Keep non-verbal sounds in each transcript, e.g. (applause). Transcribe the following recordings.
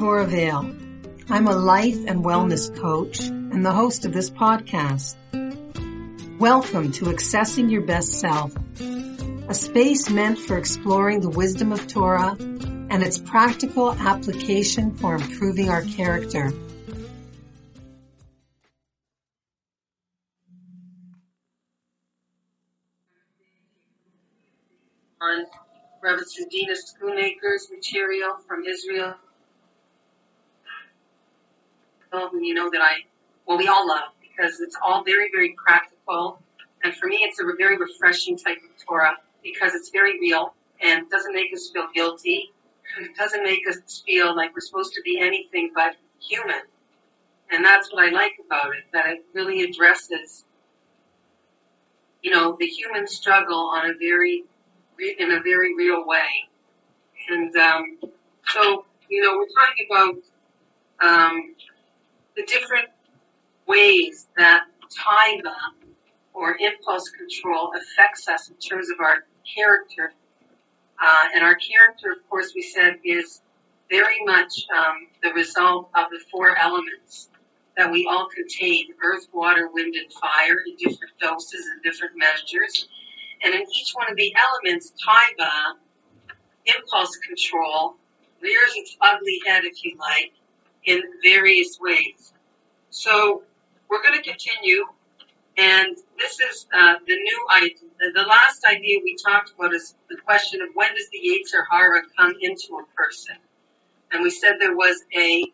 Devorah Vale. I'm a life and wellness coach and the host of this podcast. Welcome to Accessing Your Best Self, a space meant for exploring the wisdom of Torah and its practical application for improving our character. On Rabbi Sudina Schoonmaker's material from Israel, who you know that I, well, we all love because it's all very, very practical. And for me, it's a very refreshing type of Torah because it's very real and doesn't make us feel guilty. It doesn't make us feel like we're supposed to be anything but human. And that's what I like about it, that it really addresses, you know, the human struggle on a very, in a very real way. And, um, so, you know, we're talking about, um, the different ways that taiva or impulse control affects us in terms of our character. Uh, and our character, of course, we said is very much um, the result of the four elements that we all contain earth, water, wind, and fire in different doses and different measures. And in each one of the elements, taiva, impulse control, rears its ugly head, if you like, in various ways. So we're going to continue, and this is uh, the new idea. The last idea we talked about is the question of when does the Yetzer Hara come into a person, and we said there was a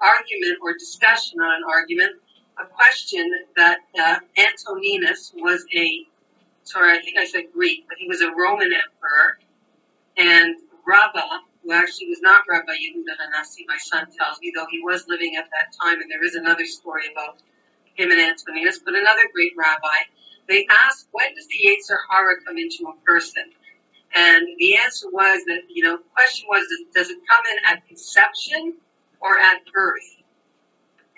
argument or discussion on an argument, a question that uh, Antoninus was a sorry, I think I said Greek, but he was a Roman emperor, and Rabba who actually was not Rabbi Yehuda Hanassi, my son tells me, though he was living at that time, and there is another story about him and Antoninus, but another great rabbi. They asked, when does the Yetzer Hara come into a person? And the answer was that, you know, the question was, does it come in at conception or at birth?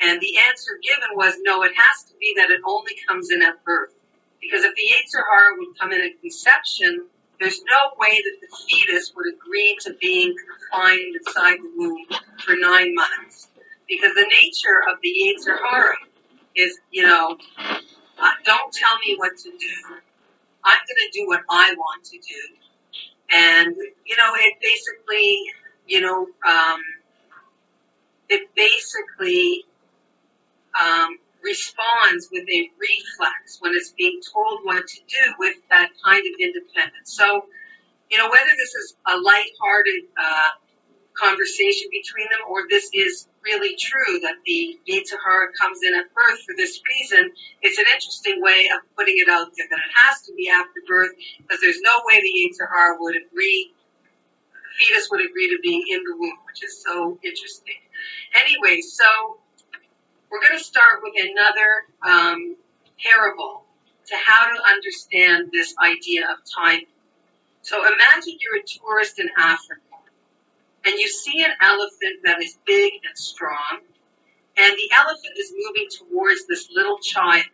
And the answer given was, no, it has to be that it only comes in at birth. Because if the Yetzer Hara would come in at conception, there's no way that the fetus would agree to being confined inside the womb for nine months. Because the nature of the Yetzer Hara is, you know, uh, don't tell me what to do. I'm going to do what I want to do. And, you know, it basically, you know, um, it basically um, responds with a reflex when it's being told what to do with that kind of independence. So, you know, whether this is a light-hearted uh, conversation between them or this is really true that the Yetzer Hara comes in at birth for this reason, it's an interesting way of putting it out there that it has to be after birth because there's no way the Yetzer Hara would agree, fetus would agree to being in the womb, which is so interesting. Anyway, so we're going to start with another um, parable to how to understand this idea of taiva. So imagine you're a tourist in Africa and you see an elephant that is big and strong, and the elephant is moving towards this little child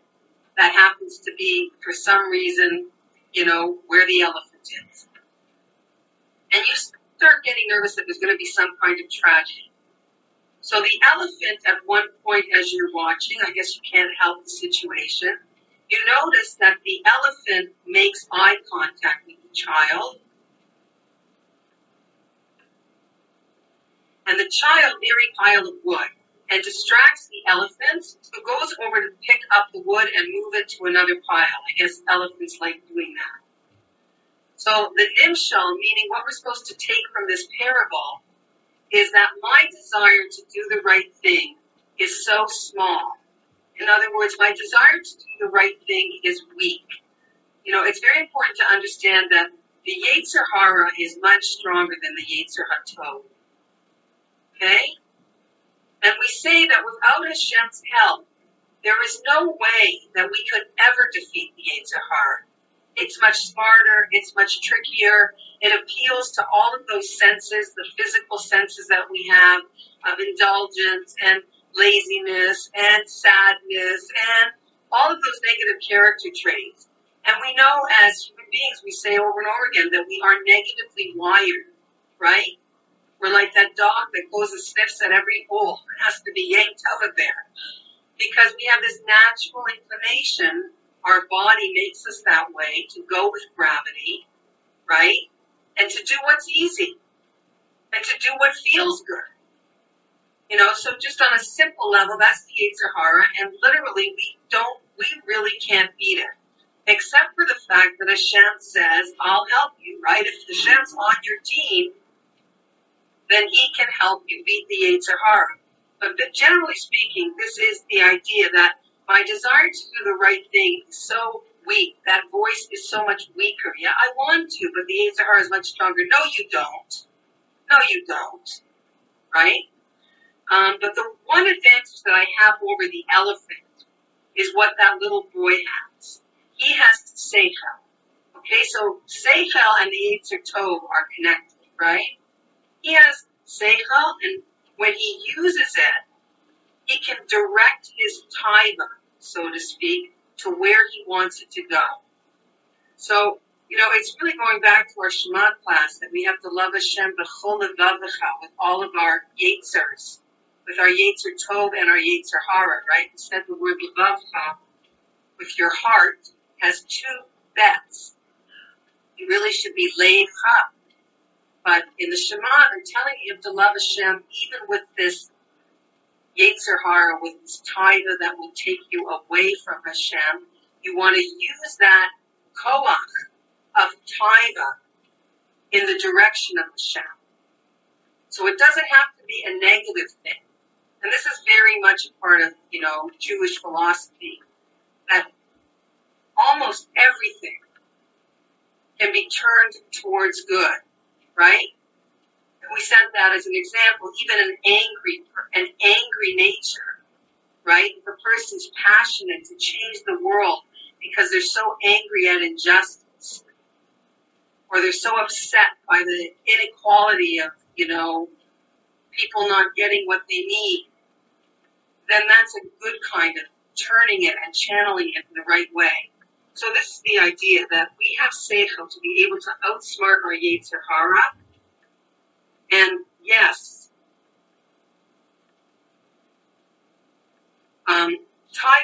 that happens to be, for some reason, you know, where the elephant is. And you start getting nervous that there's going to be some kind of tragedy. So the elephant at one point as you're watching, I guess you can't help the situation, you notice that the elephant makes eye contact with the child. And the child a pile of wood and distracts the elephant who goes over to pick up the wood and move it to another pile. I guess elephants like doing that. So the nimshal, meaning what we're supposed to take from this parable, is that my desire to do the right thing is so small. In other words, my desire to do the right thing is weak. You know, it's very important to understand that the Yetzer Hara is much stronger than the Yetzer Hatov. Okay? And we say that without Hashem's help, there is no way that we could ever defeat the Yetzer Hara. It's much smarter. It's much trickier. It appeals to all of those senses, the physical senses that we have of indulgence and laziness and sadness and all of those negative character traits. And we know as human beings, we say over and over again that we are negatively wired, right? We're like that dog that goes and sniffs at every hole and has to be yanked out of there. Because we have this natural inclination, our body makes us that way to go with gravity, right? And to do what's easy. And to do what feels good. You know, so just on a simple level, that's the Yetzer Hara, and literally we don't, we really can't beat it. Except for the fact that Hashem says, I'll help you, right? If Hashem's on your team, then he can help you beat the Yetzer Hara. But, but generally speaking, this is the idea that my desire to do the right thing is so weak. That voice is so much weaker. Yeah, I want to, but the Hara is much stronger. No, you don't. No, you don't. Right? Um, but the one advantage that I have over the elephant is what that little boy has. He has Seichel. Okay, so Seichel and the Yetzer Tov are connected, right? He has Seichel, and when he uses it, he can direct his taiva, so to speak, to where he wants it to go. So, you know, it's really going back to our Shema class that we have to love Hashem b'chol with all of our Yetzers, with our Yetzer Tov and our Yetzer Hara, right? Instead the word Levavcha with your heart has two bets. You really should be laid up. But in the Shema, they're telling you to love Hashem even with this Yetzer Hara, with this taiva that will take you away from Hashem. You want to use that koach of taiva in the direction of Hashem. So it doesn't have to be a negative thing. And this is very much a part of, you know, Jewish philosophy that almost everything can be turned towards good, right? We said that as an example, even an angry, an angry nature, right? If a person's passionate to change the world because they're so angry at injustice, or they're so upset by the inequality of, you know, people not getting what they need, then that's a good kind of turning it and channeling it in the right way. So this is the idea that we have Seichel to be able to outsmart our Yetzer Hara. And yes, um,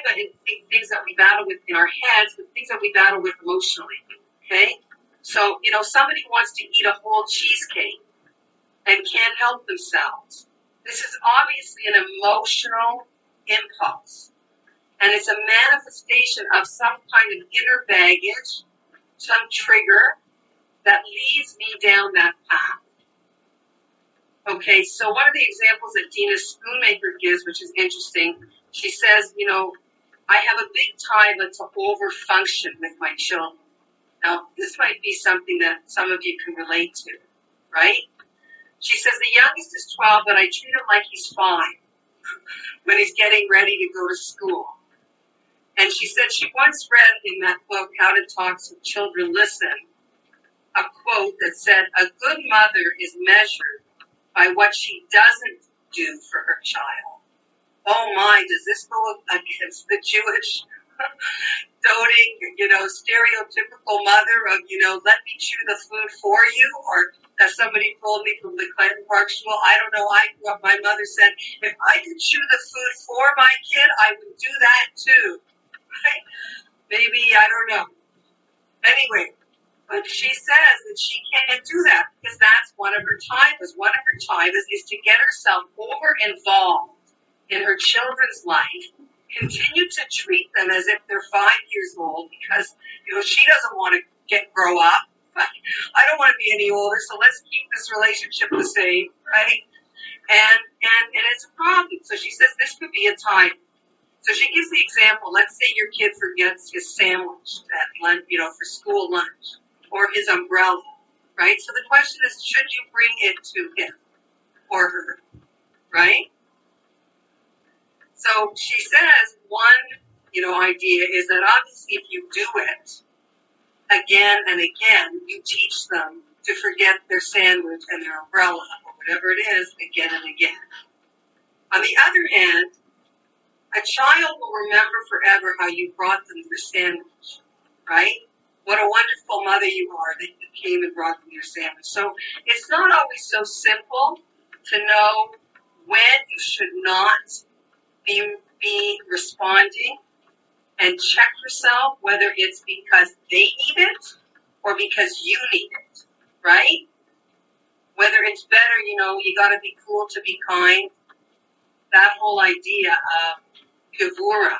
Taiva is things that we battle with in our heads, but things that we battle with emotionally. Okay? So, you know, somebody wants to eat a whole cheesecake and can't help themselves. This is obviously an emotional impulse. And it's a manifestation of some kind of inner baggage, some trigger that leads me down that path. Okay, so one of the examples that Dina Schoonmaker gives, which is interesting, she says, you know, I have a big taiva to overfunction with my children. Now, this might be something that some of you can relate to, right? She says the youngest is 12, but I treat him like he's fine (laughs) when he's getting ready to go to school. And she said she once read in that book, How to Talk to Children Listen, a quote that said, A good mother is measured by what she doesn't do for her child. Oh my, does this go against the Jewish (laughs) doting, you know, stereotypical mother of, you know, let me chew the food for you? Or as somebody told me from the Clinton Park School, I don't know, I grew up, my mother said, if I could chew the food for my kid, I would do that too. Maybe, I don't know. Anyway, but she says that she can't do that because that's one of her titles. One of her titles is to get herself over involved in her children's life continue to treat them as if they're five years old because you know she doesn't want to get grow up. (laughs) I don't want to be any older, so let's keep this relationship the same, right? And and and it's a problem. So she says this could be a taiva. So she gives the example. Let's say your kid forgets his sandwich at lunch, you know, for school lunch, or his umbrella, right? So the question is, should you bring it to him or her, right? So she says one, you know, idea is that obviously if you do it again and again, you teach them to forget their sandwich and their umbrella or whatever it is again and again. On the other hand, a child will remember forever how you brought them their sandwich, right? what a wonderful mother you are that you came and brought them your sandwich. So it's not always so simple to know when you should not be, be responding and check yourself whether it's because they need it or because you need it, right? Whether it's better, you know, you gotta be cool to be kind. That whole idea of gevura,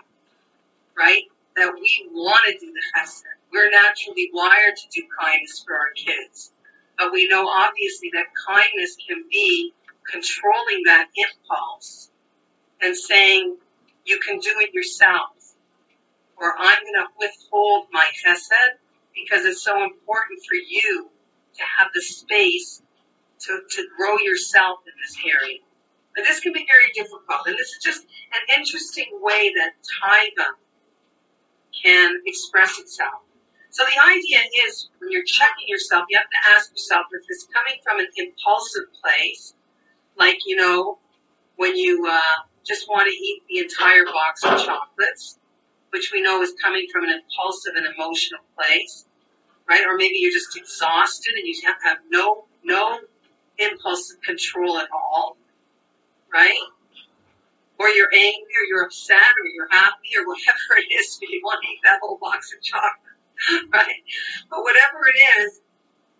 right? That we want to do the chesed. We're naturally wired to do kindness for our kids. But we know obviously that kindness can be controlling that impulse and saying, you can do it yourself. Or I'm going to withhold my chesed because it's so important for you to have the space to, to grow yourself in this area. But this can be very difficult. And this is just an interesting way that taiva can express itself. So the idea is when you're checking yourself, you have to ask yourself if it's coming from an impulsive place, like, you know, when you uh, just want to eat the entire box of chocolates, which we know is coming from an impulsive and emotional place, right? Or maybe you're just exhausted and you have, no, no impulsive control at all, right? Or you're angry or you're upset or you're happy or (laughs) whatever it is, you want to eat that whole box of chocolate, (laughs) right? But whatever it is,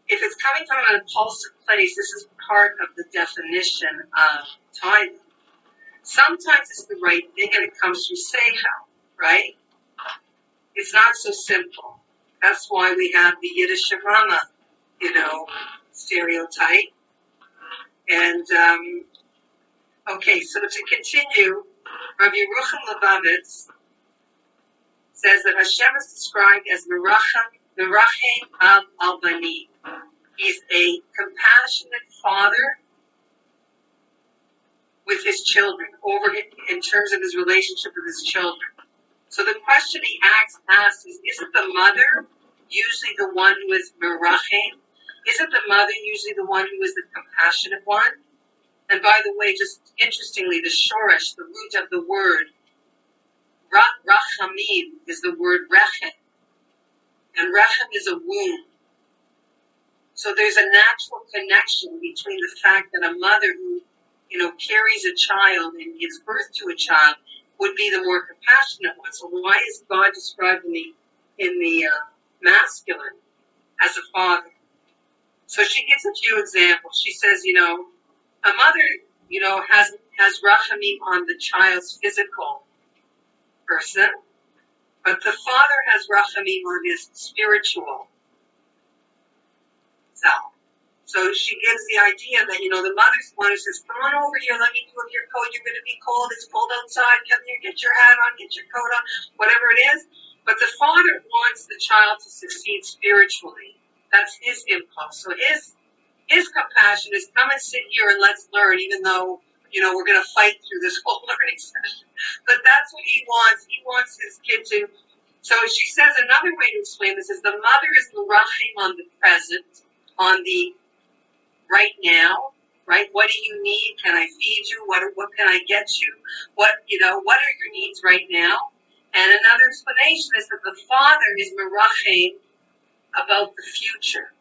if it's coming from an impulsive place, this is part of the definition of taiva. Sometimes it's the right thing and it comes from seichel, right? It's not so simple. That's why we have the Yiddishe Mama, you know, stereotype. And, um, okay, so to continue, Rabbi Yerucham Levovitz says that Hashem is described as Merachim, Merachim al Albani. He's a compassionate father with his children, over in terms of his relationship with his children. So the question he asks, asks is, isn't the mother usually the one who is merachim? Isn't the mother usually the one who is the compassionate one? And by the way, just interestingly, the shoresh, the root of the word, rachamim, is the word rechem. And rechem is a womb. So there's a natural connection between the fact that a mother who, you know, carries a child and gives birth to a child would be the more compassionate one. So why is God described in the in the uh, masculine as a father? So she gives a few examples. She says, you know, a mother, you know, has has rachamim on the child's physical person, but the father has rachamim on his spiritual self. So she gives the idea that, you know, the mother's the one who says, come on over here, let me up your coat, you're going to be cold, it's cold outside, come here, get your hat on, get your coat on, whatever it is. But the father wants the child to succeed spiritually. That's his impulse. So his, his compassion is come and sit here and let's learn, even though, you know, we're going to fight through this whole (laughs) learning session. But that's what he wants. He wants his kid to. So she says another way to explain this is the mother is rachim on the present, on the right now, right? What do you need? Can I feed you? What, what can I get you? What, you know, what are your needs right now? And another explanation is that the father is merachim about the future.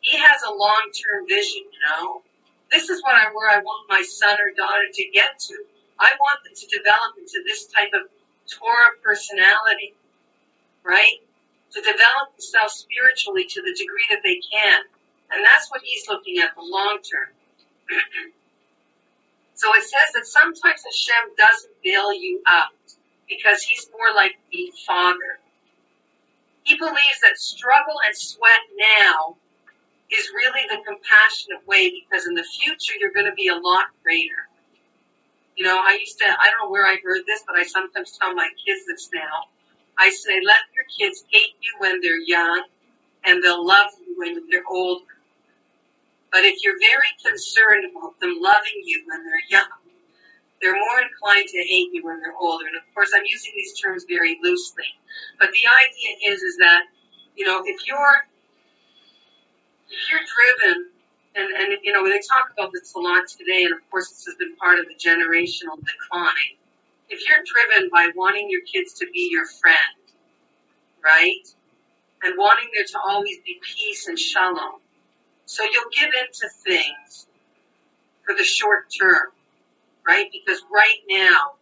He has a long-term vision, you know. This is what I, where I want my son or daughter to get to. I want them to develop into this type of Torah personality, right? To develop themselves spiritually to the degree that they can. And that's what he's looking at, the long term. (clears throat) so it says that sometimes Hashem doesn't bail you out because he's more like the father. He believes that struggle and sweat now is really the compassionate way because in the future you're going to be a lot greater. You know, I used to, I don't know where I heard this, but I sometimes tell my kids this now. I say, let your kids hate you when they're young and they'll love you when they're older. But if you're very concerned about them loving you when they're young, they're more inclined to hate you when they're older. And of course, I'm using these terms very loosely. But the idea is, is that, you know, if you're, if you're driven, and, and, you know, they talk about this a lot today, and of course, this has been part of the generational decline. If you're driven by wanting your kids to be your friend, right? and wanting there to always be peace and shalom. So you'll give in to things for the short term, right? Because right now,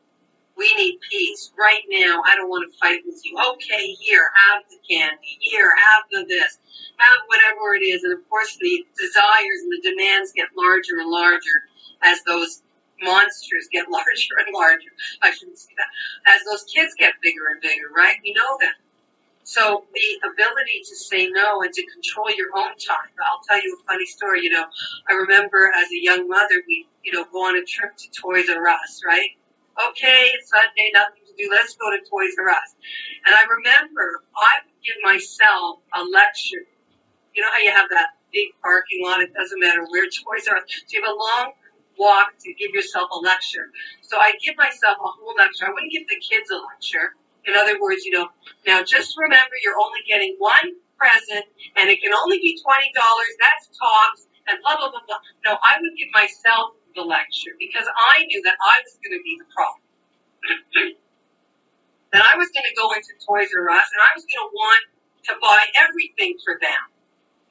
we need peace. Right now, I don't want to fight with you. Okay, here, have the candy. Here, have the this. Have whatever it is. And of course, the desires and the demands get larger and larger as those monsters get (laughs) larger and larger. I shouldn't say that. As those kids get bigger and bigger, right? We know that. So the ability to say no and to control your own taiva. I'll tell you a funny story. You know, I remember as a young mother, we, you know, go on a trip to Toys R Us, right? Okay, it's Sunday, nothing to do. Let's go to Toys R Us. And I remember I would give myself a lecture. You know how you have that big parking lot? It doesn't matter where Toys R Us. So you have a long walk to give yourself a lecture. So I give myself a whole lecture. I wouldn't give the kids a lecture. In other words, you know, now just remember you're only getting one present and it can only be $20. That's tops and blah, blah, blah, blah. No, I would give myself the lecture because I knew that I was going to be the problem. (clears throat) that I was going to go into Toys R Us and I was going to want to buy everything for them.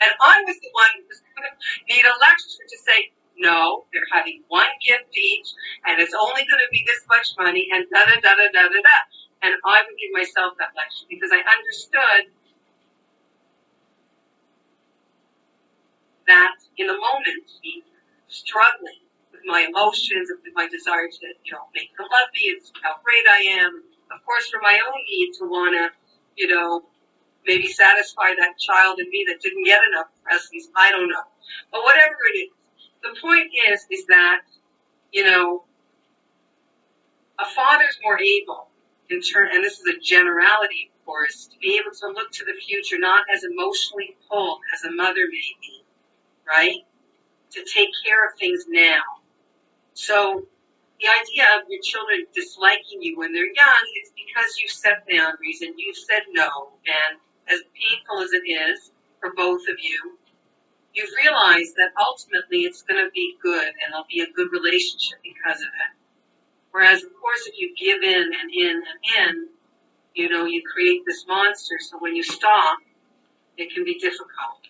And I was the one who was going to need a lecture to say, no, they're having one gift each and it's only going to be this much money and da da da da da da da. And I would give myself that lecture because I understood that in the moment, me struggling with my emotions and with my desire to, you know, make them love me and how great I am. Of course, for my own need to want to, you know, maybe satisfy that child in me that didn't get enough presents. I don't know. But whatever it is, the point is, is that, you know, a father's more able in turn, and this is a generality, of course, to be able to look to the future not as emotionally pulled as a mother may be, right? To take care of things now. So the idea of your children disliking you when they're young is because you've set boundaries and you've said no. And as painful as it is for both of you, you've realized that ultimately it's going to be good and there'll be a good relationship because of it. Whereas, of course, if you give in and in and in, you know, you create this monster. So when you stop, it can be difficult.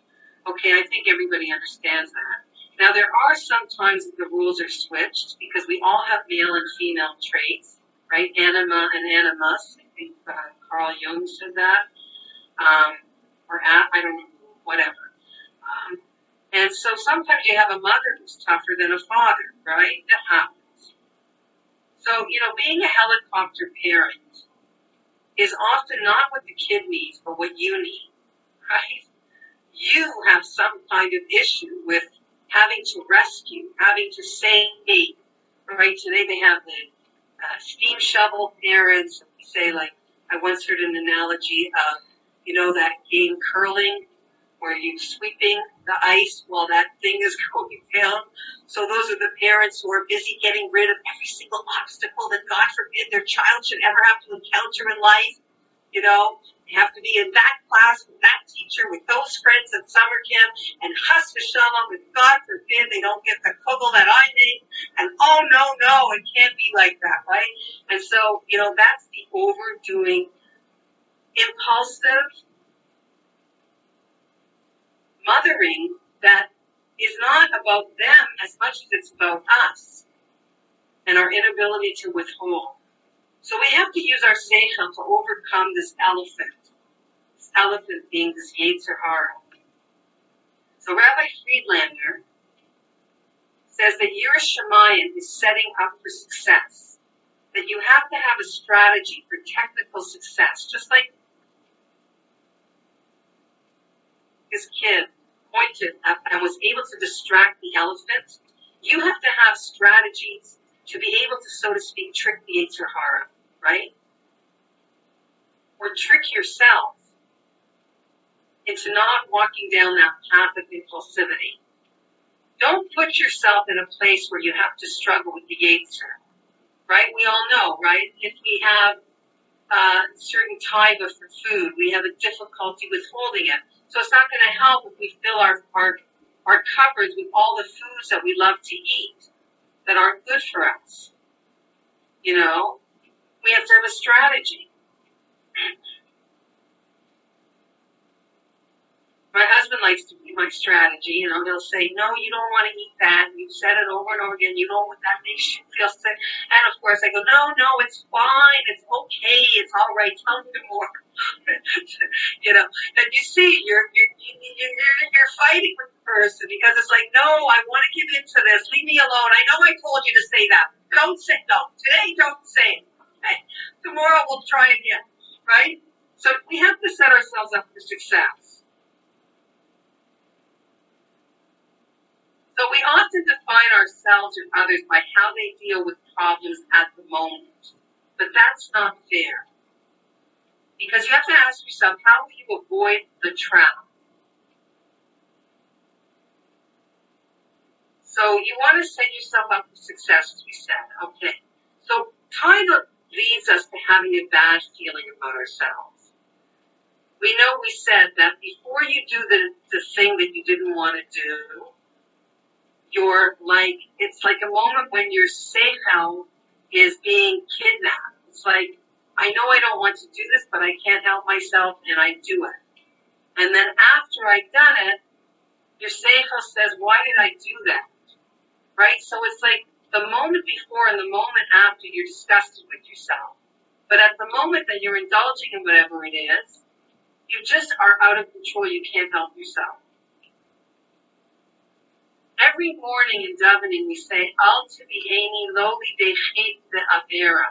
Okay, I think everybody understands that. Now, there are some times that the rules are switched because we all have male and female traits, right? Anima and animus. I think uh, Carl Jung said that. Um, or at, I don't know, whatever. Um, and so sometimes you have a mother who's tougher than a father, right? So, you know, being a helicopter parent is often not what the kid needs, but what you need, right? You have some kind of issue with having to rescue, having to save, right? Today they have the uh, steam shovel parents. Say like, I once heard an analogy of, you know, that game curling where you're sweeping the ice while that thing is (laughs) going down. So those are the parents who are busy getting rid of every single obstacle that God forbid their child should ever have to encounter in life. You know, they have to be in that class with that teacher with those friends at summer camp and Chas v'shalom with God forbid they don't get the kugel that I made. And oh no, no, it can't be like that, right? And so, you know, that's the overdoing impulsive mothering that is not about them as much as it's about us and our inability to withhold. So we have to use our seichel to overcome this elephant. This elephant being this Yetzer Hara. So Rabbi Friedlander says that Yiras Shamayim is setting up for success. That you have to have a strategy for technical success, just like his kid pointed at and was able to distract the elephant, you have to have strategies to be able to, so to speak, trick the Hara, right? Or trick yourself into not walking down that path of impulsivity. Don't put yourself in a place where you have to struggle with the Yetzer, right? We all know, right? If we have uh, certain type of food, we have a difficulty withholding it so it's not going to help if we fill our, our, our cupboards with all the foods that we love to eat that aren't good for us. You know, we have to have a strategy. Likes to be my strategy. You know, he'll say, no, you don't want to eat that. You've said it over and over again. You know what that makes you feel sick. And of course I go, no, no, it's fine. It's okay. It's all right. Tell me more. (laughs) you know, and you see, you're, you're, you're, you're fighting with the person because it's like, no, I want to give into this. Leave me alone. I know I told you to say that. Don't say, no, today don't say. Okay? Tomorrow we'll try again. Right? So we have to set ourselves up for success. So we often define ourselves and others by how they deal with problems at the moment. But that's not fair. Because you have to ask yourself, how will you avoid the trap? So you want to set yourself up for success, as we said. Okay. So taiva leads us to having a bad feeling about ourselves we know we said that before you do the, the thing that you didn't want to do, you're like, it's like a moment when your house is being kidnapped. It's like, I know I don't want to do this, but I can't help myself and I do it. And then after I've done it, your house says, why did I do that? Right? So it's like the moment before and the moment after you're disgusted with yourself. But at the moment that you're indulging in whatever it is, you just are out of control. You can't help yourself. Every morning in davening we say, Al Tibi'eni lowly de de avera.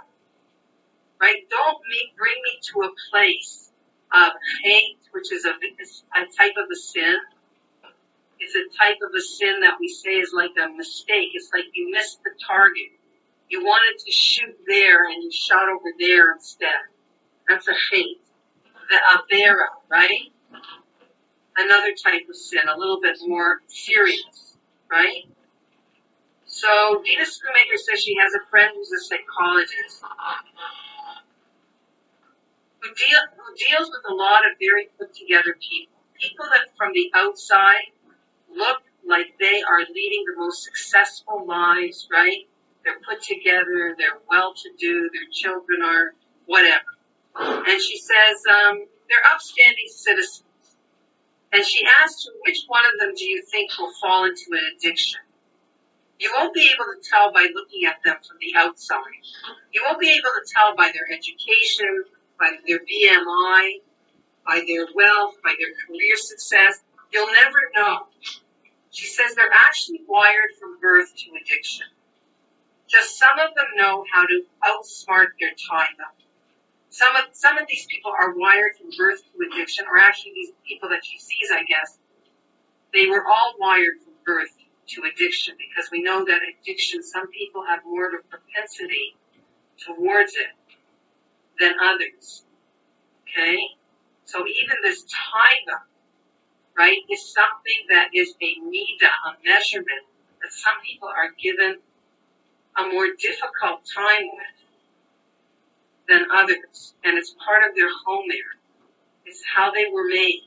Right? Don't make, bring me to a place of chet, which is a, a type of a sin. It's a type of a sin that we say is like a mistake. It's like you missed the target. You wanted to shoot there and you shot over there instead. That's a chet the avera, right? Another type of sin, a little bit more serious, right? So Dina Schoonmaker says she has a friend who's a psychologist who, deal, who deals with a lot of very put together people. People that from the outside look like they are leading the most successful lives, right? They're put together, they're well to do, their children are whatever. And she says, um, they're upstanding citizens. And she asks her, which one of them do you think will fall into an addiction? You won't be able to tell by looking at them from the outside. You won't be able to tell by their education, by their BMI, by their wealth, by their career success. You'll never know. She says they're actually wired from birth to addiction. Just some of them know how to outsmart their taiva some of some of these people are wired from birth to addiction, or actually these people that she sees, I guess, they were all wired from birth to addiction because we know that addiction, some people have more of a propensity towards it than others. Okay? So even this taiva, right, is something that is a mida, a measurement that some people are given a more difficult time with than others, and it's part of their home there. It's how they were made.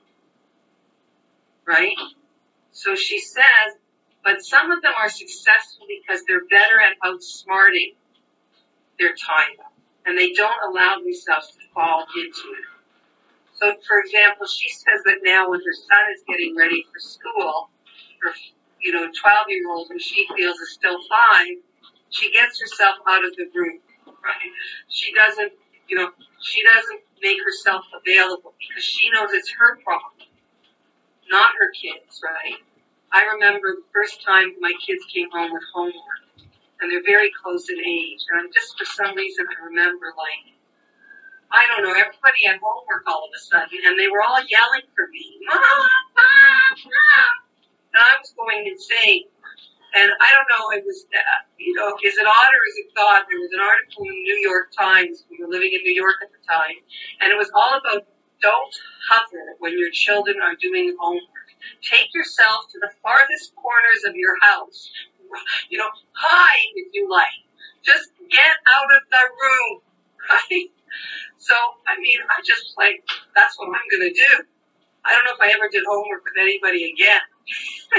Right? So she says, but some of them are successful because they're better at outsmarting their taiva, and they don't allow themselves to fall into it. So, for example, she says that now when her son is getting ready for school, her, you know, 12 year old who she feels is still five, she gets herself out of the group right? She doesn't, you know, she doesn't make herself available because she knows it's her problem, not her kids, right? I remember the first time my kids came home with homework, and they're very close in age, and I'm just for some reason I remember like, I don't know, everybody had homework all of a sudden, and they were all yelling for me, Mom, Mom, Mom! And I was going insane. And I don't know, it was, uh, you know, is it odd or is it God? There was an article in the New York Times. We were living in New York at the time. And it was all about don't hover when your children are doing homework. Take yourself to the farthest corners of your house. You know, hide if you like. Just get out of the room. (laughs) Right? So, I mean, I just like, that's what I'm going to do. I don't know if I ever did homework with anybody again.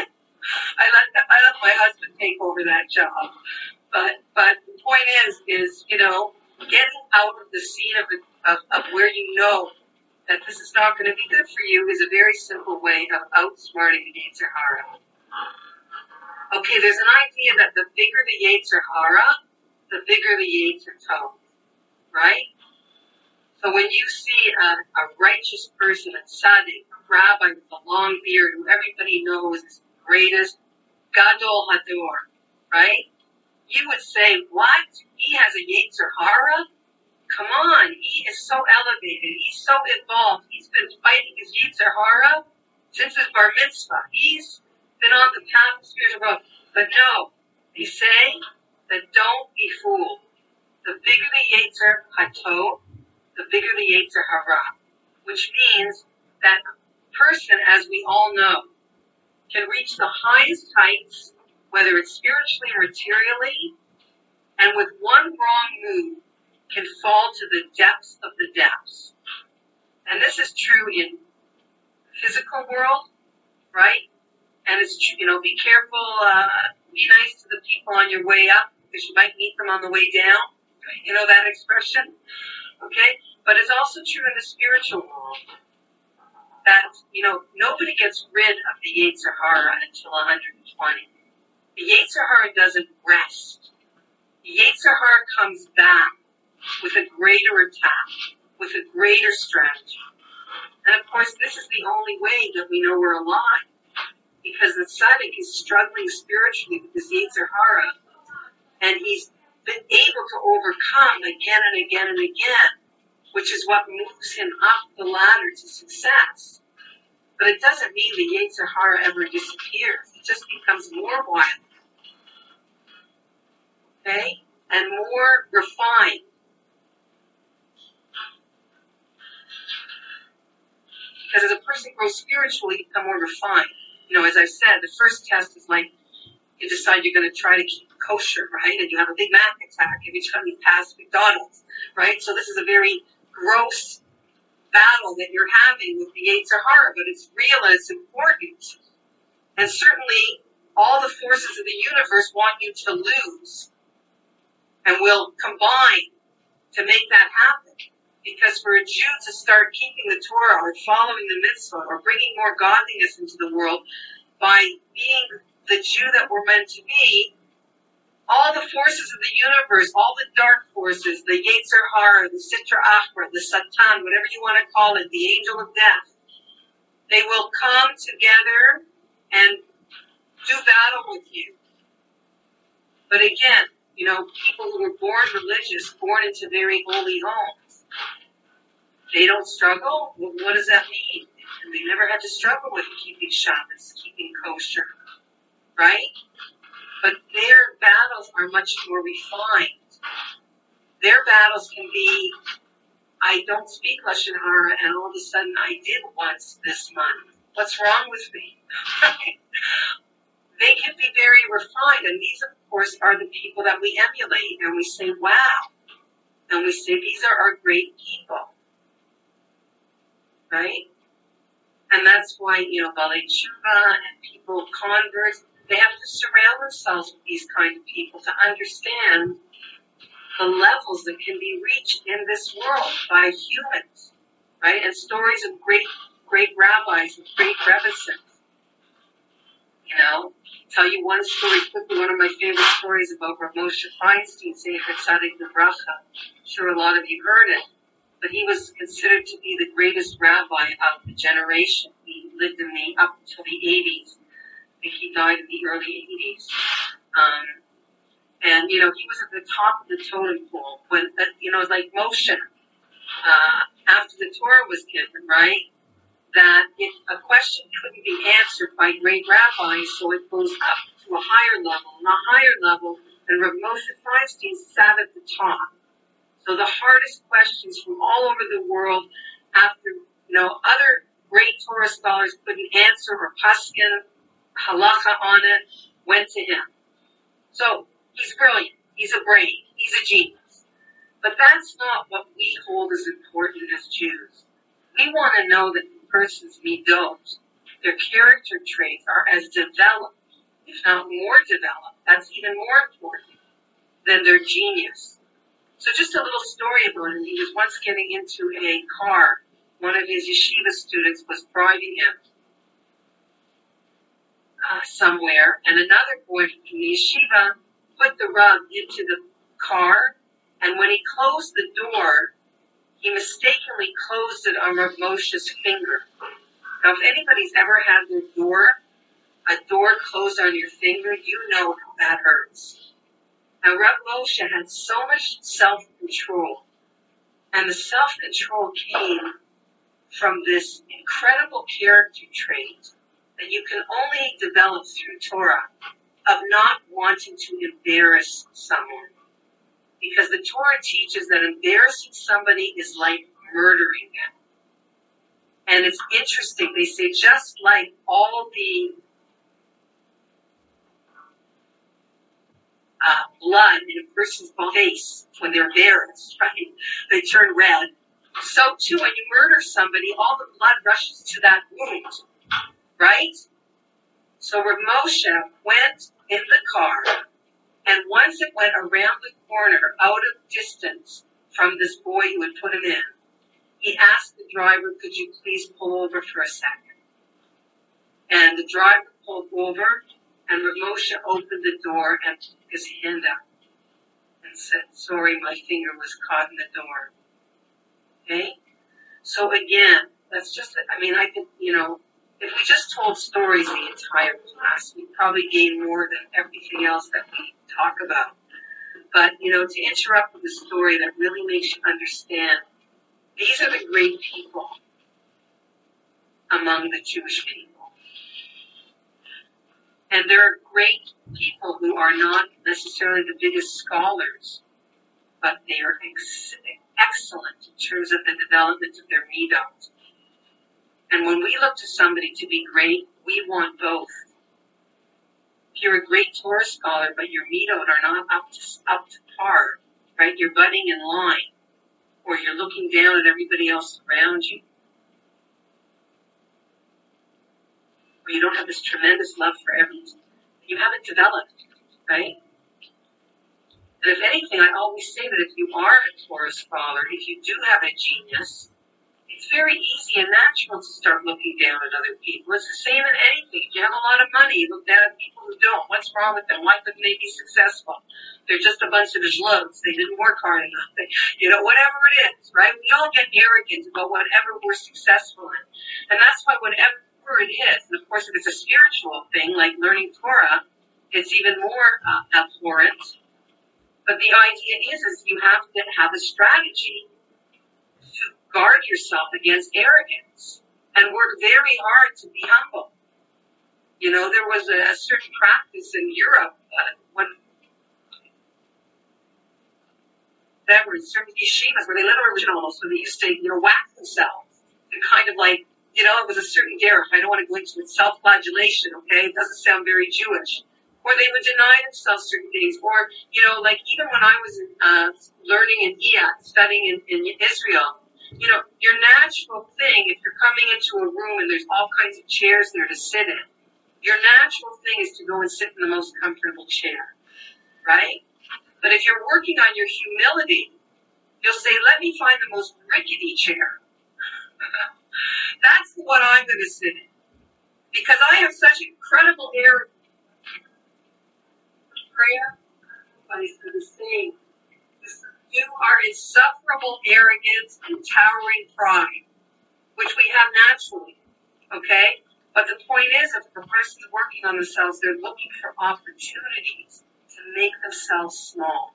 (laughs) I let I let my husband take over that job. But but the point is is you know getting out of the scene of, of of where you know that this is not going to be good for you is a very simple way of outsmarting the Yetzer Hara. Okay, there's an idea that the bigger the Yetzer Hara, the bigger the Yetzer Tov, right? So when you see a, a righteous person, a tzaddik, a rabbi with a long beard who everybody knows is greatest, Gadol Hador, right? You would say, what? He has a Yetzer Hara? Come on, he is so elevated. He's so involved. He's been fighting his Yetzer Hara since his bar mitzvah. He's been on the path of spiritual growth. But no, they say that don't be fooled. The bigger the Yetzer Hatov, the bigger the Yetzer Hara, which means that person, as we all know, can reach the highest heights, whether it's spiritually or materially, and with one wrong move can fall to the depths of the depths. And this is true in the physical world, right? And it's, you know, be careful, uh, be nice to the people on your way up because you might meet them on the way down. You know that expression? Okay? But it's also true in the spiritual world that, you know, nobody gets rid of the Yetzer Hara until 120. The Yetzer Hara doesn't rest. The Yetzer Hara comes back with a greater attack, with a greater strategy. And of course, this is the only way that we know we're alive. Because the tzaddik is struggling spiritually with his Yetzer Hara, and he's been able to overcome again and again and again, which is what moves him up the ladder to success. But it doesn't mean the Yetzer Hara ever disappears. It just becomes more violent. Okay? And more refined. Because as a person grows spiritually, you become more refined. You know, as I said, the first test is like you decide you're going to try to keep kosher, right? And you have a Big Mac attack every time you pass McDonald's, right? So this is a very gross battle that you're having with the Yetzer Hara, but it's real and it's important. And certainly all the forces of the universe want you to lose and will combine to make that happen. Because for a Jew to start keeping the Torah or following the mitzvah or bringing more godliness into the world by being the Jew that we're meant to be, all the forces of the universe, all the dark forces, the Yetzer Hara, the Sitra Achra, the Satan, whatever you want to call it, the angel of death, they will come together and do battle with you. But again, you know, people who were born religious, born into very holy homes, they don't struggle? What does that mean? They never had to struggle with keeping Shabbos, keeping kosher, right? But their battles are much more refined. Their battles can be, I don't speak Lashon Hara and all of a sudden I did once this month. What's wrong with me? (laughs) they can be very refined and these of course are the people that we emulate and we say, wow. And we say, these are our great people right? And that's why, you know, Balei Tshuva and people, converts, they have to surround themselves with these kind of people to understand the levels that can be reached in this world by humans, right? And stories of great, great rabbis and great rebbises. You know, tell you one story quickly, one of my favorite stories about Rav Moshe Feinstein, saying Tzadik Bracha. Sure, a lot of you heard it but he was considered to be the greatest rabbi of the generation. He lived in the up until the 80s. He died in the early 80s. Um, and you know, he was at the top of the totem pole when, uh, you know, like Moshe, uh, after the Torah was given, right? That if a question couldn't be answered by great rabbis, so it goes up to a higher level, and a higher level, and Rav Moshe Feinstein sat at the top so the hardest questions from all over the world after, you know, other great Torah scholars couldn't answer or paskin halacha on it went to him. So he's brilliant. He's a brain. He's a genius. But that's not what we hold as important as Jews. We want to know that the person's midot, their character traits are as developed, if not more developed. That's even more important than their genius. So just a little story about him. He was once getting into a car one of his yeshiva students was driving him uh, somewhere, and another boy from the yeshiva put the rug into the car, and when he closed the door, he mistakenly closed it on Rav Moshe's finger. Now, if anybody's ever had their door, a door closed on your finger, you know how that hurts. Now, Rav Moshe had so much self-control, and the self-control came from this incredible character trait that you can only develop through Torah of not wanting to embarrass someone. Because the Torah teaches that embarrassing somebody is like murdering them. And it's interesting, they say just like all the uh, blood in a person's face when they're embarrassed, (laughs) right? They turn red. So too, when you murder somebody, all the blood rushes to that wound right? So Moshe went in the car, and once it went around the corner, out of distance from this boy who had put him in, he asked the driver, could you please pull over for a second? And the driver pulled over, and Moshe opened the door and put his hand up and said, sorry, my finger was caught in the door. Okay? So again, that's just, I mean, I could, you know, if we just told stories the entire class, we'd probably gain more than everything else that we talk about. But, you know, to interrupt with a story that really makes you understand, these are the great people among the Jewish people. And there are great people who are not necessarily the biggest scholars, but they are ex- excellent in terms of the development of their midot and when we look to somebody to be great, we want both. If you're a great Torah scholar, but your midot are not up to, up to par, right? You're budding in line, or you're looking down at everybody else around you, or you don't have this tremendous love for everything. You haven't developed, right? And if anything, I always say that if you are a Torah scholar, if you do have a genius, it's very easy and natural to start looking down at other people. It's the same in anything. If you have a lot of money, you look down at people who don't. What's wrong with them? Why couldn't they be successful? They're just a bunch of schlucks. They didn't work hard enough. They, you know, whatever it is, right? We all get arrogant about whatever we're successful in. And that's why whatever it is, and of course if it's a spiritual thing like learning Torah, it's even more uh, abhorrent. But the idea is, is you have to have a strategy guard yourself against arrogance and work very hard to be humble. You know, there was a, a certain practice in Europe uh, when that were certain yeshivas where they literally, know, so they used to, you know, whack themselves and kind of like, you know, it was a certain derech. I don't want to go into it. Self-flagellation, okay? It doesn't sound very Jewish. Or they would deny themselves certain things. Or, you know, like even when I was uh, learning in IAT, studying in, in Israel, you know, your natural thing, if you're coming into a room and there's all kinds of chairs there to sit in, your natural thing is to go and sit in the most comfortable chair, right? But if you're working on your humility, you'll say, let me find the most rickety chair. (laughs) That's what I'm going to sit in. Because I have such incredible air. Prayer, everybody's going to sing you are insufferable arrogance and towering pride, which we have naturally. Okay? But the point is, if the person is working on themselves, they're looking for opportunities to make themselves small.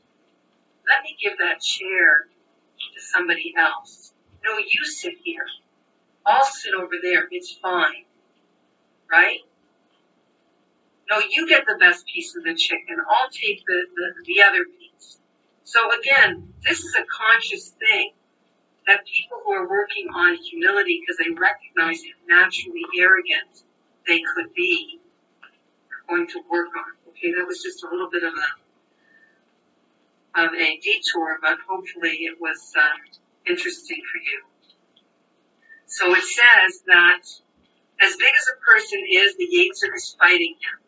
Let me give that chair to somebody else. No, you sit here. I'll sit over there. It's fine. Right? No, you get the best piece of the chicken. I'll take the, the, the other piece. So again, this is a conscious thing that people who are working on humility because they recognize how naturally arrogant they could be are going to work on. Okay, that was just a little bit of a of a detour, but hopefully it was um, interesting for you. So it says that as big as a person is, the Yetzer is fighting him.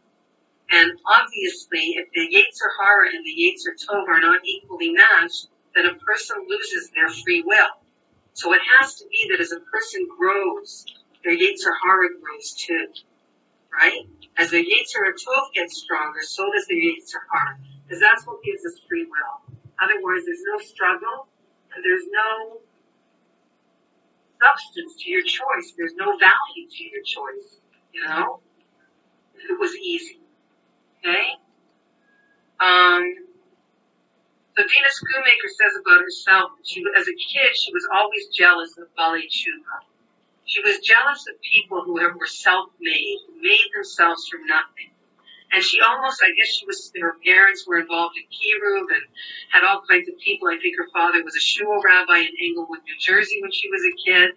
And obviously, if the Yetzer Hara and the Yetzer Tov are not equally matched, then a person loses their free will. So it has to be that as a person grows, their Yetzer Hara grows too, right? As their Yetzer Tov gets stronger, so does their Yetzer Hara, because that's what gives us free will. Otherwise, there's no struggle, and there's no substance to your choice. There's no value to your choice, you know? It was easy. Okay? Um, so Dina Schoonmaker says about herself that she, as a kid, she was always jealous of Baalei Teshuva. She was jealous of people who were self-made, who made themselves from nothing. And she almost, I guess she was, her parents were involved in Kiruv and had all kinds of people. I think her father was a shul rabbi in Englewood, New Jersey when she was a kid.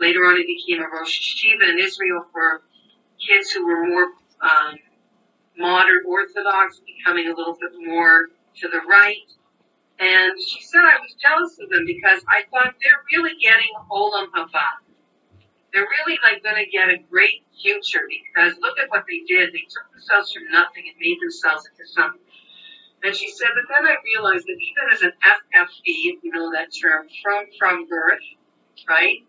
Later on, he became a Rosh Yeshiva in Israel for kids who were more um, modern Orthodox, becoming a little bit more to the right. And she said I was jealous of them because I thought they're really getting Olam Haba. They're really like going to get a great future because look at what they did. They took themselves from nothing and made themselves into something. And she said, but then I realized that even as an FFB, if you know that term, from from birth, right?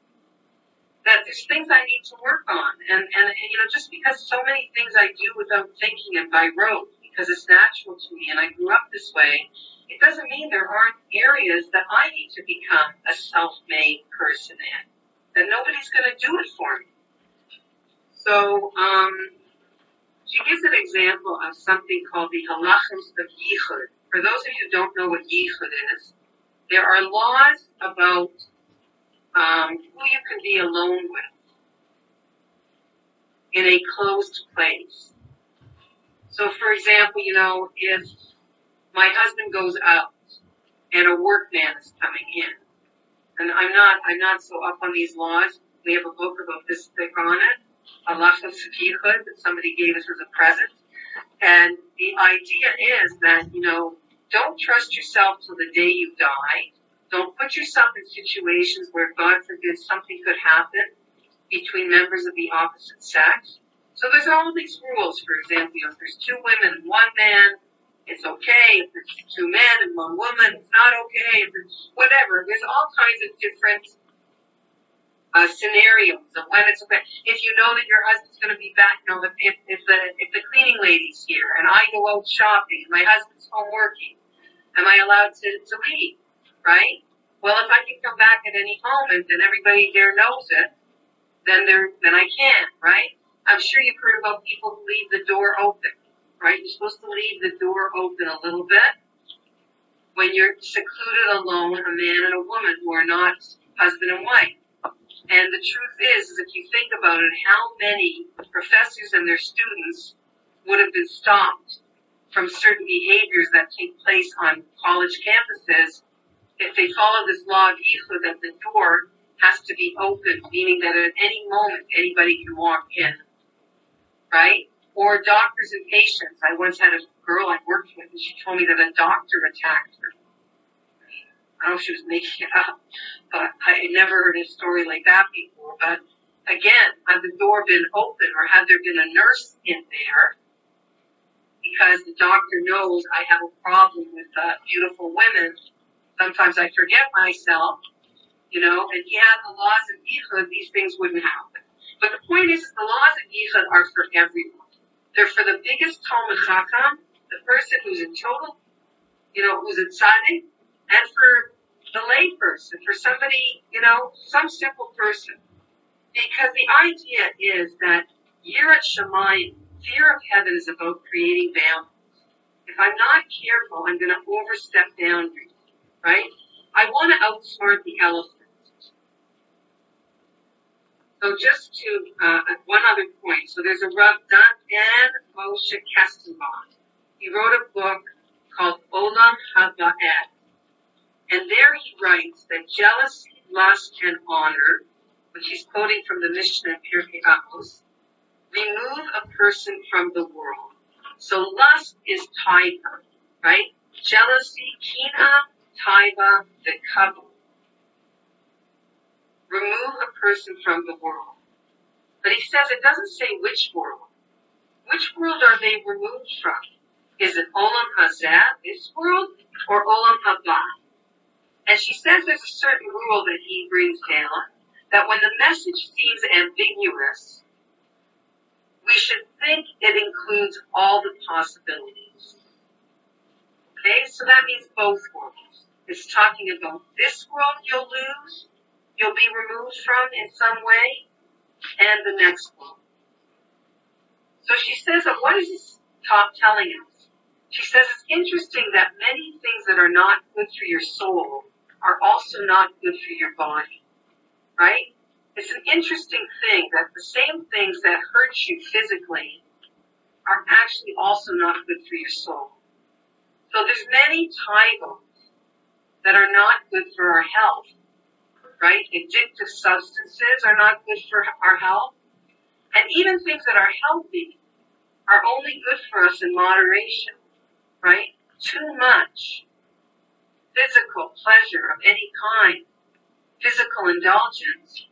That there's things I need to work on. And, and, and you know, just because so many things I do without thinking and by rote, because it's natural to me and I grew up this way, it doesn't mean there aren't areas that I need to become a self-made person in. That nobody's going to do it for me. So, um, she gives an example of something called the halachas of yichud. For those of you who don't know what yichud is, there are laws about um, who you can be alone with in a closed place. So, for example, you know, if my husband goes out and a workman is coming in. And I'm not, I'm not so up on these laws. We have a book about this thick on it, Allah of Sakihud that somebody gave us as a present. And the idea is that, you know, don't trust yourself till the day you die. Don't put yourself in situations where God forbid something could happen between members of the opposite sex. So there's all these rules, for example, you know, if there's two women and one man, it's okay if it's two men and one woman. It's not okay if it's whatever. There's all kinds of different uh, scenarios of when it's okay. If you know that your husband's going to be back, you know, if, if, if the if the cleaning lady's here and I go out shopping and my husband's home working, am I allowed to to leave? Right? Well, if I can come back at any moment and everybody there knows it, then there then I can. Right? I'm sure you've heard about people who leave the door open right? You're supposed to leave the door open a little bit when you're secluded alone, with a man and a woman who are not husband and wife. And the truth is, is if you think about it, how many professors and their students would have been stopped from certain behaviors that take place on college campuses if they follow this law of yichud that the door has to be open, meaning that at any moment anybody can walk in, right? or doctors and patients. I once had a girl I worked with and she told me that a doctor attacked her. I don't know if she was making it up, but I never heard a story like that before. But again, had the door been open or had there been a nurse in there, because the doctor knows I have a problem with uh, beautiful women, sometimes I forget myself, you know, and yeah, the laws of Yichud, these things wouldn't happen. But the point is, the laws of Yichud are for everyone. They're for the biggest Talmud Chacham, the person who's in total, you know, who's a tzaddik, and for the lay person, for somebody, you know, some simple person. Because the idea is that Yirat Shamayim, fear of heaven is about creating boundaries. If I'm not careful, I'm going to overstep boundaries, right? I want to outsmart the elephant. So just to, uh, one other point. So there's a Rav Dan Moshe Kestenbaum. He wrote a book called Olam Haba'et. And there he writes that jealousy, lust, and honor, which he's quoting from the Mishnah in Pirkei Avos, remove a person from the world. So lust is taiva, right? Jealousy, kina, taiva, the kavod remove a person from the world. But he says it doesn't say which world. Which world are they removed from? Is it Olam Hazeh, this world, or Olam Haba? And she says there's a certain rule that he brings down that when the message seems ambiguous, we should think it includes all the possibilities. Okay, so that means both worlds. It's talking about this world you'll lose, you'll be removed from in some way, and the next world. So she says that what is this talk telling us? She says it's interesting that many things that are not good for your soul are also not good for your body. Right? It's an interesting thing that the same things that hurt you physically are actually also not good for your soul. So there's many titles that are not good for our health, right? Addictive substances are not good for our health. And even things that are healthy are only good for us in moderation, right? Too much physical pleasure of any kind, physical indulgence,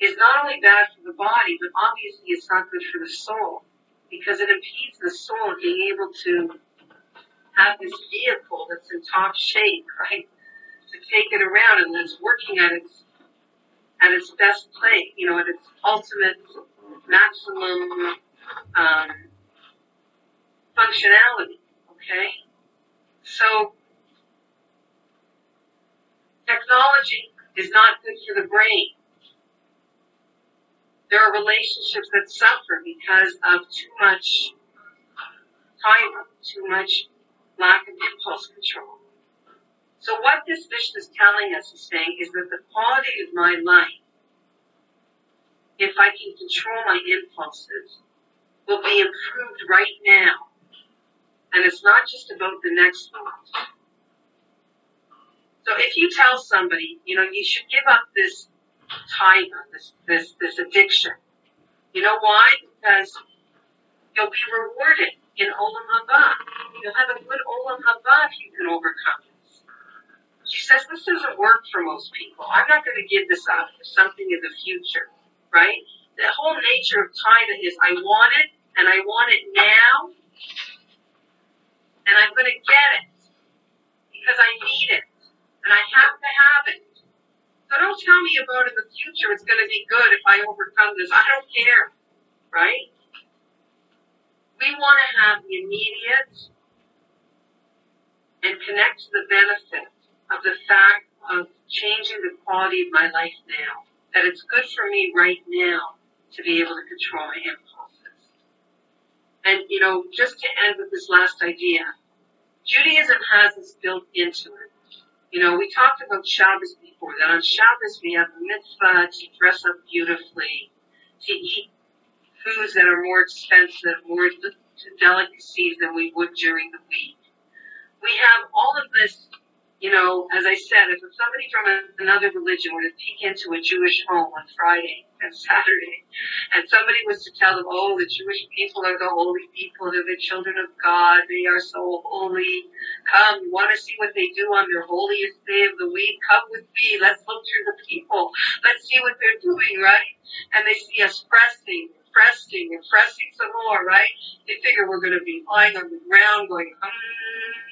is not only bad for the body, but obviously it's not good for the soul because it impedes the soul being able to have this vehicle that's in top shape, (laughs) right? To take it around and that's working at its at its best play, you know, at its ultimate maximum um, functionality. Okay, so technology is not good for the brain. There are relationships that suffer because of too much time, too much lack of impulse control. So what this vision is telling us is saying is that the quality of my life, if I can control my impulses, will be improved right now. And it's not just about the next thought. So if you tell somebody, you know, you should give up this taiva, this, this, this addiction. You know why? Because you'll be rewarded in Olam Haba. You'll have a good Olam Haba if you can overcome this. She says this doesn't work for most people. I'm not going to give this up for something in the future, right? The whole nature of China is I want it and I want it now and I'm going to get it because I need it and I have to have it. So don't tell me about in the future it's going to be good if I overcome this. I don't care, right? We want to have the immediate and connect to the benefit of the fact of changing the quality of my life now. That it's good for me right now to be able to control my impulses. And, you know, just to end with this last idea, Judaism has this built into it. You know, we talked about Shabbos before, that on Shabbos we have a mitzvah to dress up beautifully, to eat foods that are more expensive, more to delicacies than we would during the week. We have all of this, you know, as I said, if somebody from another religion were to peek into a Jewish home on Friday and Saturday, and somebody was to tell them, oh, the Jewish people are the holy people, they're the children of God, they are so holy. Come, you want to see what they do on their holiest day of the week? Come with me, let's look through the people, let's see what they're doing, right? And they see us pressing pressing and pressing some more, right? They figure we're going to be lying on the ground going, hmm,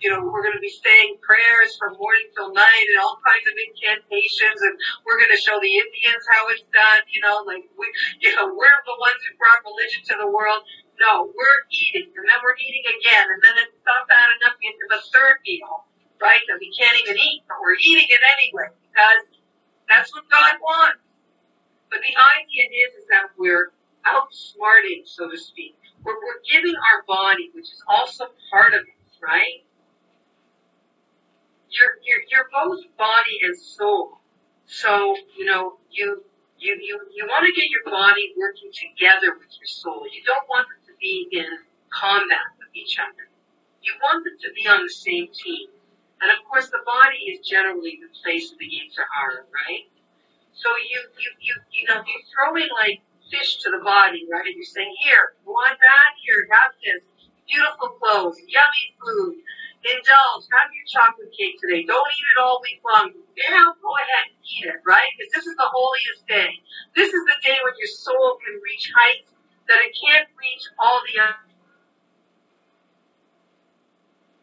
you know, we're going to be saying prayers from morning till night and all kinds of incantations and we're going to show the Indians how it's done, you know, like we, you know, we're the ones who brought religion to the world. No, we're eating and then we're eating again and then it's not bad enough to give a third meal, right? That we can't even eat, but we're eating it anyway because that's what God wants. But the idea is, is that we're outsmarting, so to speak. We're, we're giving our body, which is also part of us, right? You're, you're, you're both body and soul. So, you know, you, you, you, you want to get your body working together with your soul. You don't want them to be in combat with each other. You want them to be on the same team. And of course, the body is generally the place of the Yetzer Hara, right? So you, you, you, you know, you're throwing like fish to the body, right? You're saying, here, want that? Here, have this. Beautiful clothes, yummy food, indulge, have your chocolate cake today. Don't eat it all week long. Yeah, go ahead and eat it, right? Because this is the holiest day. This is the day when your soul can reach heights that it can't reach all the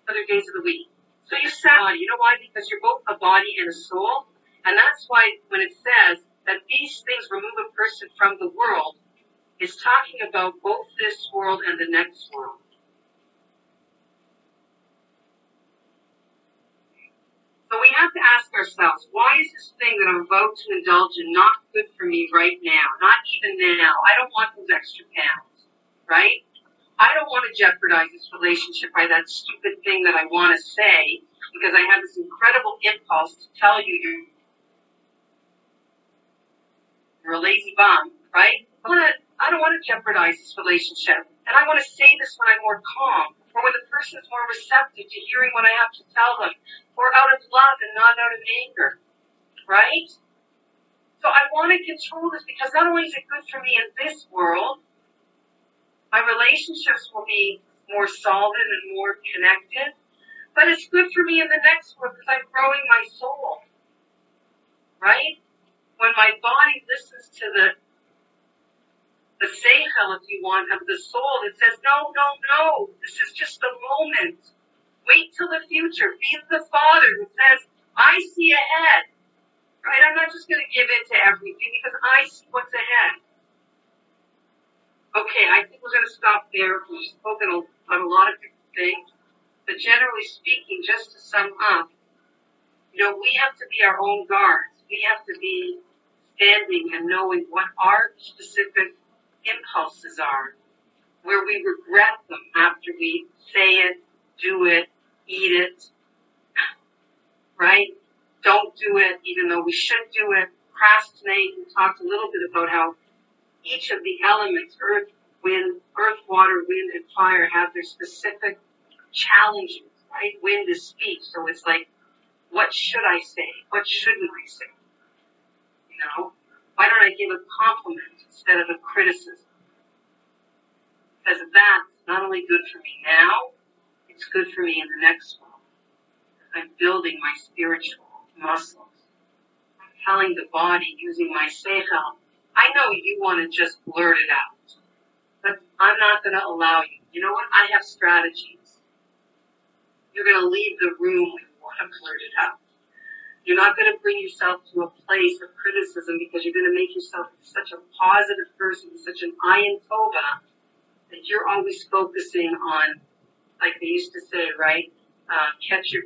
other days of the week. So you said, you know why? Because you're both a body and a soul. And that's why when it says that these things remove a person from the world, it's talking about both this world and the next world. So we have to ask ourselves, why is this thing that I'm about to indulge in not good for me right now? Not even now. I don't want those extra pounds, right? I don't want to jeopardize this relationship by that stupid thing that I want to say because I have this incredible impulse to tell you you're, you're a lazy bum, right? I, wanna, I don't want to jeopardize this relationship. And I want to say this when I'm more calm or when the person is more receptive to hearing what I have to tell them or out of love and not out of anger, right? So I want to control this because not only is it good for me in this world, my relationships will be more solid and more connected, but it's good for me in the next world because I'm growing my soul, right? When my body listens to the the seichel, if you want, of the soul that says, no, no, no, this is just a moment. Wait till the future. Be the father that says, I see ahead. Right? I'm not just going to give in to everything because I see what's ahead. Okay, I think we're going to stop there. We've spoken on a lot of different things. But generally speaking, just to sum up, you know, we have to be our own guards. We have to be standing and knowing what our specific impulses are, where we regret them after we say it, do it, eat it, right? Don't do it even though we should do it. Procrastinate. We talked a little bit about how each of the elements, earth, wind, earth, water, wind, and fire have their specific challenges, right? Wind is speech. So it's like, what should I say? What shouldn't I say? You know? Why don't I give a compliment instead of a criticism? Because that's not only good for me now, it's good for me in the next one. I'm building my spiritual muscles. I'm telling the body using my seichel, I know you want to just blurt it out, but I'm not going to allow you. You know what? I have strategies. You're going to leave the room when you want to blurt it out. You're not going to bring yourself to a place of criticism because you're going to make yourself such a positive person, such an ayin tova, that you're always focusing on, like they used to say, right? Uh, catch your